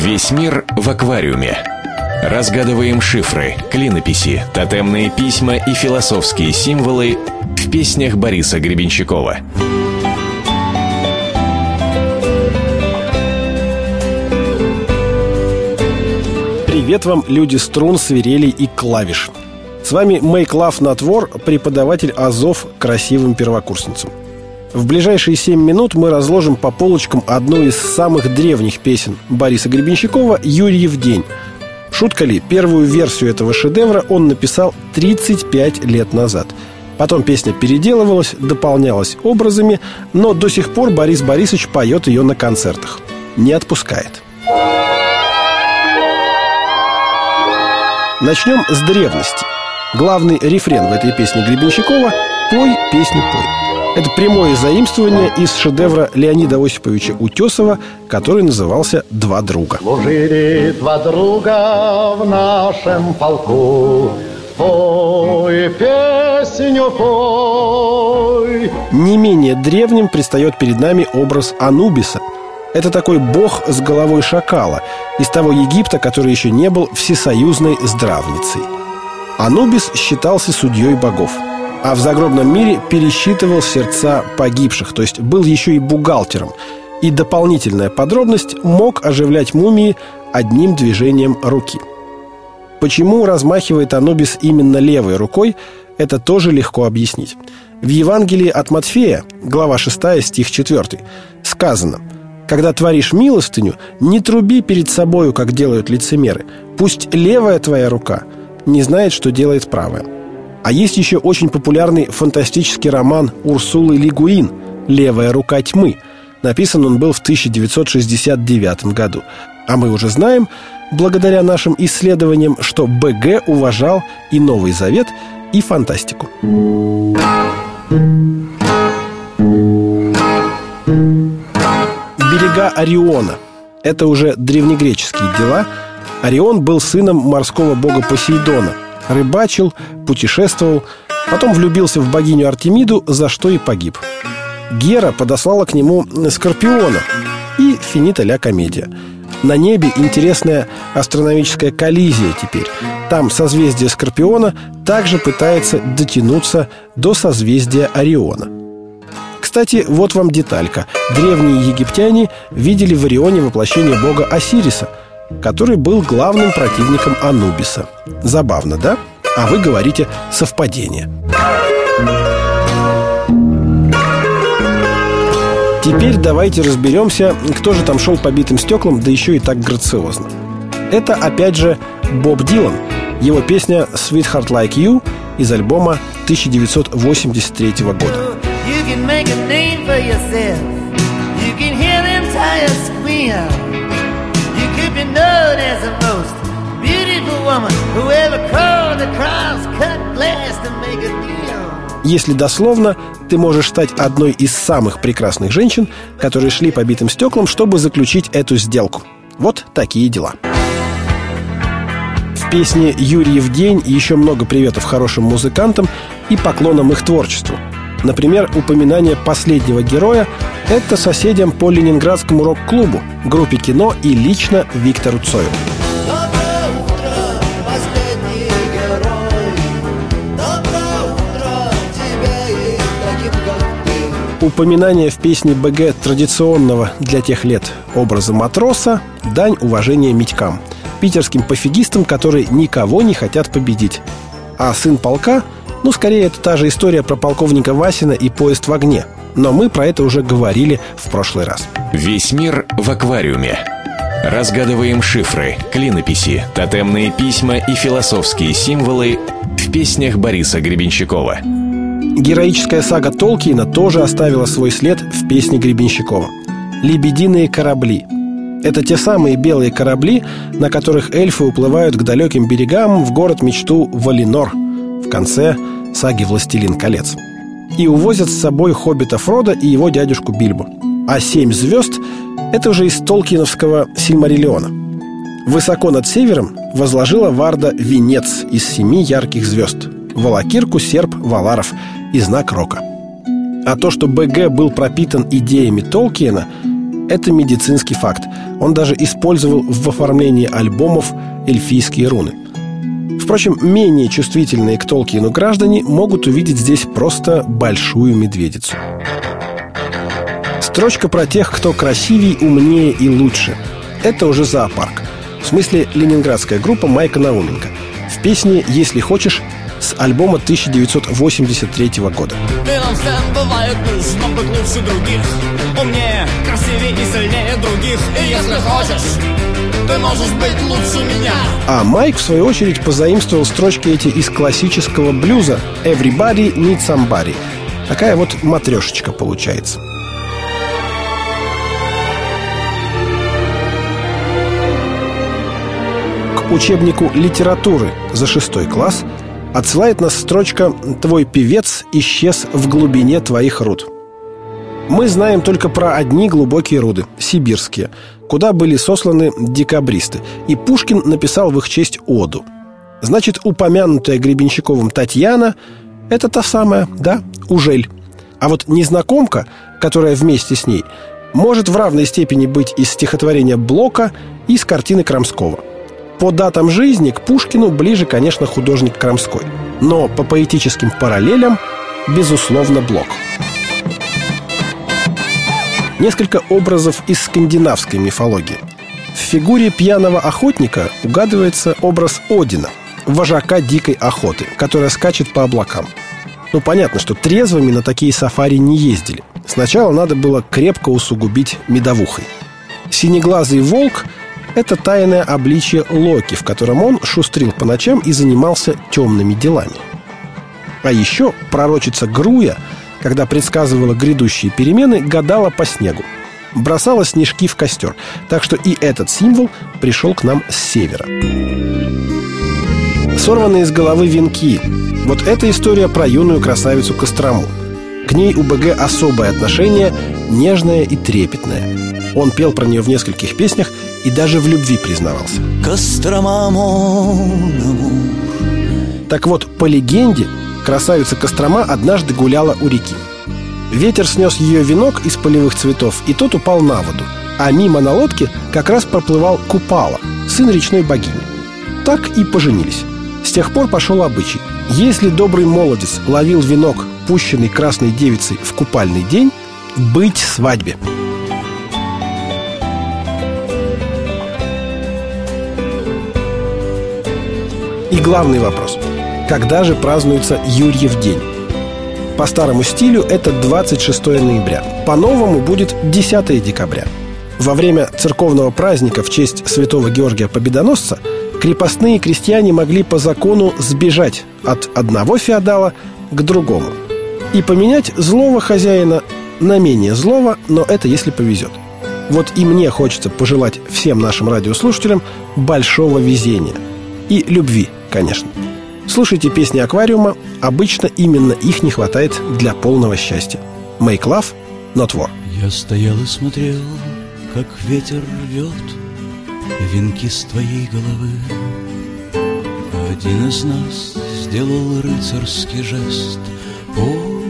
Весь мир в аквариуме. Разгадываем шифры, клинописи, тотемные письма и философские символы в песнях Бориса Гребенщикова. Привет вам, люди струн, свирелей и клавиш. С вами Make Love Not преподаватель Азов красивым первокурсницам. В ближайшие семь минут мы разложим по полочкам одну из самых древних песен Бориса Гребенщикова «Юрьев день». Шутка ли, первую версию этого шедевра он написал 35 лет назад. Потом песня переделывалась, дополнялась образами, но до сих пор Борис Борисович поет ее на концертах. Не отпускает. Начнем с древности. Главный рефрен в этой песне Гребенщикова «Пой, песню пой». Это прямое заимствование из шедевра Леонида Осиповича Утесова, который назывался «Два друга». Служили два друга в нашем полку, Пой, песню пой. Не менее древним предстает перед нами образ Анубиса. Это такой бог с головой шакала из того Египта, который еще не был всесоюзной здравницей. Анубис считался судьей богов – а в загробном мире пересчитывал сердца погибших, то есть был еще и бухгалтером. И дополнительная подробность мог оживлять мумии одним движением руки. Почему размахивает Анубис именно левой рукой, это тоже легко объяснить. В Евангелии от Матфея, глава 6, стих 4, сказано «Когда творишь милостыню, не труби перед собою, как делают лицемеры. Пусть левая твоя рука не знает, что делает правая». А есть еще очень популярный фантастический роман Урсулы Лигуин «Левая рука тьмы». Написан он был в 1969 году. А мы уже знаем, благодаря нашим исследованиям, что БГ уважал и Новый Завет, и фантастику. Берега Ориона. Это уже древнегреческие дела. Орион был сыном морского бога Посейдона – рыбачил, путешествовал, потом влюбился в богиню Артемиду, за что и погиб. Гера подослала к нему Скорпиона и финита ля комедия. На небе интересная астрономическая коллизия теперь. Там созвездие Скорпиона также пытается дотянуться до созвездия Ориона. Кстати, вот вам деталька. Древние египтяне видели в Орионе воплощение бога Осириса – который был главным противником Анубиса. Забавно, да? А вы говорите «совпадение». Теперь давайте разберемся, кто же там шел по битым стеклам, да еще и так грациозно. Это, опять же, Боб Дилан. Его песня «Sweetheart Like You» из альбома 1983 года. You can make a name for known as the most beautiful woman who ever crawled across cut glass to make a deal. Если дословно, ты можешь стать одной из самых прекрасных женщин, которые шли по битым стеклам, чтобы заключить эту сделку. Вот такие дела. В песне «Юрьев день» еще много приветов хорошим музыкантам и поклонам их творчеству. Например, упоминание последнего героя – это соседям по Ленинградскому рок-клубу, группе кино и лично Виктору Цою. Упоминание в песне БГ традиционного для тех лет образа матроса – дань уважения Митькам, питерским пофигистам, которые никого не хотят победить. А сын полка – ну, скорее, это та же история про полковника Васина и поезд в огне. Но мы про это уже говорили в прошлый раз. Весь мир в аквариуме. Разгадываем шифры, клинописи, тотемные письма и философские символы в песнях Бориса Гребенщикова. Героическая сага Толкиена тоже оставила свой след в песне Гребенщикова. «Лебединые корабли». Это те самые белые корабли, на которых эльфы уплывают к далеким берегам в город-мечту Валинор – в конце саги «Властелин колец». И увозят с собой хоббита Фрода и его дядюшку Бильбо. А «Семь звезд» — это уже из Толкиновского «Сильмариллиона». Высоко над севером возложила Варда венец из семи ярких звезд – Волокирку, серп, Валаров и знак Рока. А то, что БГ был пропитан идеями Толкиена – это медицинский факт. Он даже использовал в оформлении альбомов эльфийские руны. Впрочем, менее чувствительные к Толкину граждане могут увидеть здесь просто большую медведицу. Строчка про тех, кто красивее, умнее и лучше. Это уже зоопарк. В смысле, ленинградская группа Майка Науменко. В песне «Если хочешь» с альбома 1983 года. Ты бывает нужно быть лучше других, умнее, красивее и сильнее других. И если хочешь, можешь быть лучше меня. А Майк, в свою очередь, позаимствовал строчки эти из классического блюза «Everybody needs somebody». Такая вот матрешечка получается. К учебнику литературы за шестой класс – Отсылает нас строчка «Твой певец исчез в глубине твоих руд». Мы знаем только про одни глубокие руды – сибирские, куда были сосланы декабристы, и Пушкин написал в их честь оду. Значит, упомянутая Гребенщиковым Татьяна – это та самая, да, Ужель. А вот незнакомка, которая вместе с ней, может в равной степени быть из стихотворения Блока и из картины Крамского – по датам жизни к Пушкину ближе, конечно, художник Крамской. Но по поэтическим параллелям, безусловно, Блок. Несколько образов из скандинавской мифологии. В фигуре пьяного охотника угадывается образ Одина, вожака дикой охоты, которая скачет по облакам. Ну, понятно, что трезвыми на такие сафари не ездили. Сначала надо было крепко усугубить медовухой. Синеглазый волк – это тайное обличье Локи, в котором он шустрил по ночам и занимался темными делами. А еще пророчица Груя, когда предсказывала грядущие перемены, гадала по снегу. Бросала снежки в костер. Так что и этот символ пришел к нам с севера. Сорванные из головы венки. Вот эта история про юную красавицу Кострому. К ней у БГ особое отношение, нежное и трепетное. Он пел про нее в нескольких песнях и даже в любви признавался. Кострома, Так вот, по легенде, красавица Кострома однажды гуляла у реки. Ветер снес ее венок из полевых цветов, и тот упал на воду. А мимо на лодке как раз проплывал Купала, сын речной богини. Так и поженились. С тех пор пошел обычай. Если добрый молодец ловил венок, пущенный красной девицей в купальный день, быть свадьбе – И главный вопрос. Когда же празднуется Юрьев день? По старому стилю это 26 ноября. По-новому будет 10 декабря. Во время церковного праздника в честь святого Георгия Победоносца крепостные крестьяне могли по закону сбежать от одного феодала к другому и поменять злого хозяина на менее злого, но это если повезет. Вот и мне хочется пожелать всем нашим радиослушателям большого везения и любви конечно. Слушайте песни аквариума, обычно именно их не хватает для полного счастья. Make love, not war. Я стоял и смотрел, как ветер рвет венки с твоей головы. Один из нас сделал рыцарский жест. Пой,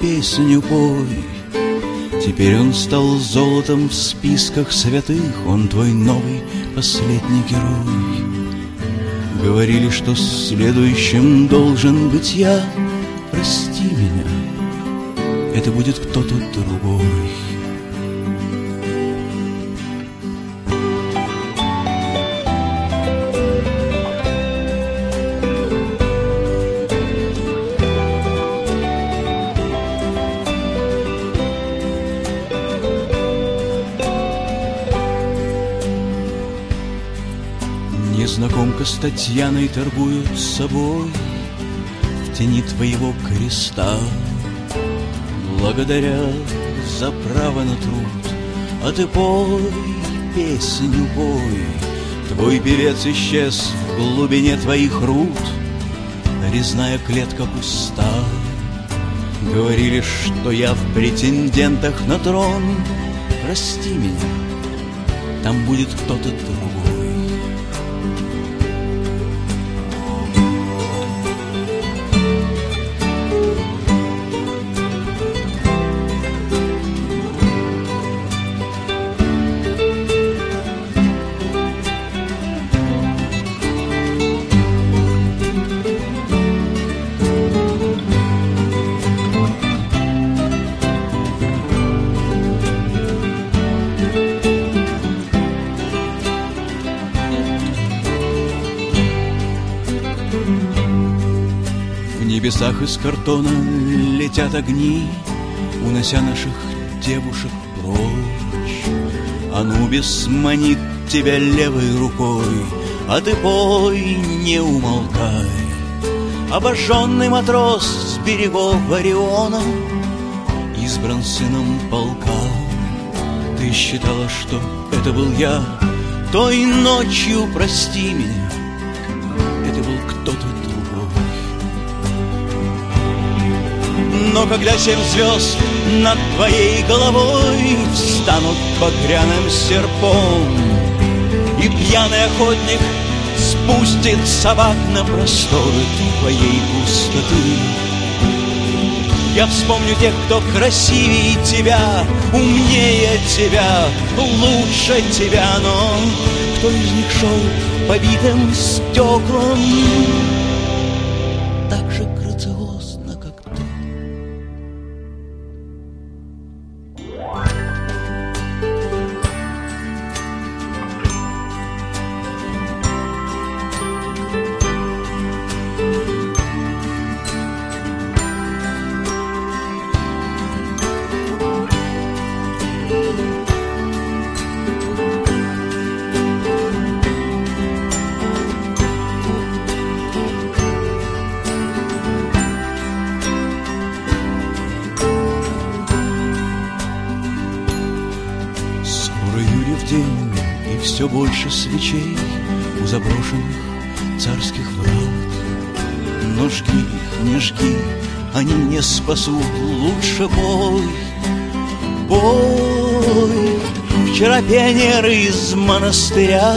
песню пой. Теперь он стал золотом в списках святых, Он твой новый последний герой. Говорили, что следующим должен быть я. Прости меня, это будет кто-то другой Татьяной торгуют с собой В тени твоего креста. Благодаря за право на труд А ты пой, песню пой Твой певец исчез в глубине твоих руд Резная клетка пуста. Говорили, что я в претендентах на трон. Прости меня, там будет кто-то небесах из картона летят огни, Унося наших девушек прочь. Анубис манит тебя левой рукой, А ты пой, не умолкай. Обожженный матрос с берегов Ориона Избран сыном полка. Ты считала, что это был я, Той ночью прости меня, Это был кто-то Но когда семь звезд над твоей головой Встанут багряным серпом. И пьяный охотник спустит собак на просторы твоей пустоты. Я вспомню тех, кто красивее тебя, умнее тебя, лучше тебя Но кто из них шел побитым стеклом Так же больше свечей у заброшенных царских врат. Но жги их, не жги, они не спасут, лучше бой, бой. Вчера пионеры из монастыря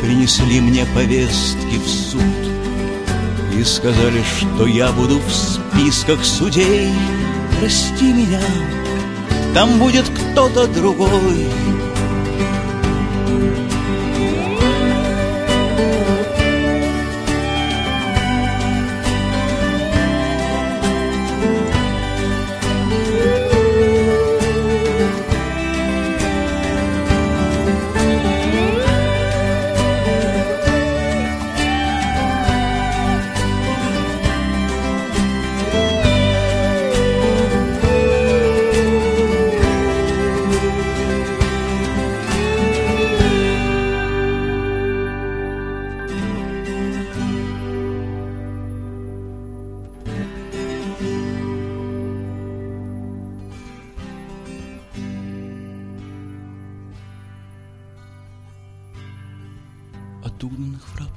принесли мне повестки в суд и сказали, что я буду в списках судей. Прости меня, там будет кто-то другой.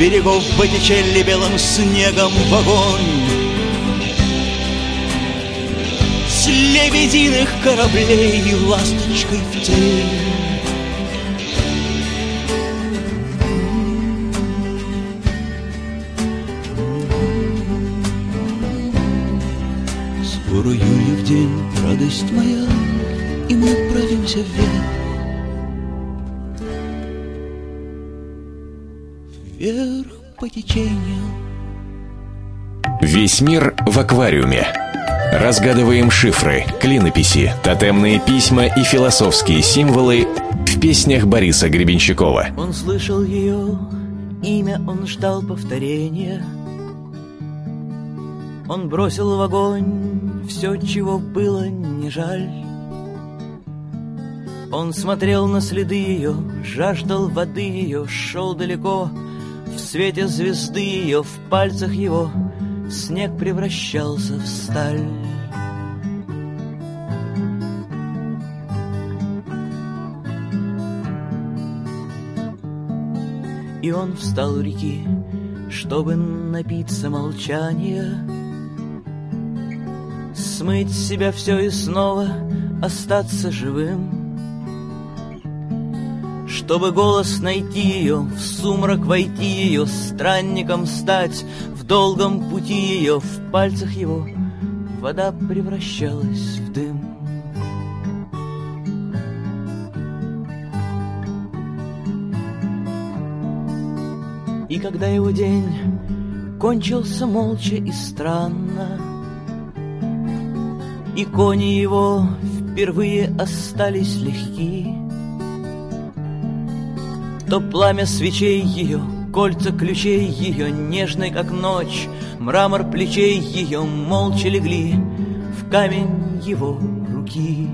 берегов потечели белым снегом в огонь С лебединых кораблей ласточкой в тень. Скоро Юрьев день, радость моя и мы отправимся вверх. Вверх по течению. Весь мир в аквариуме. Разгадываем шифры, клинописи, тотемные письма и философские символы в песнях Бориса Гребенщикова. Он слышал ее имя, он ждал повторения. Он бросил в огонь все, чего было не жаль. Он смотрел на следы ее, жаждал воды ее, шел далеко, в свете звезды ее, в пальцах его снег превращался в сталь. И он встал у реки, чтобы напиться молчания, Смыть с себя все и снова остаться живым — чтобы голос найти ее, в сумрак войти ее, странником стать, в долгом пути ее, в пальцах его вода превращалась в дым. И когда его день кончился молча и странно, И кони его впервые остались легки, То пламя свечей ее, кольца ключей ее, Нежной, как ночь, мрамор плечей ее Молча легли в камень его руки.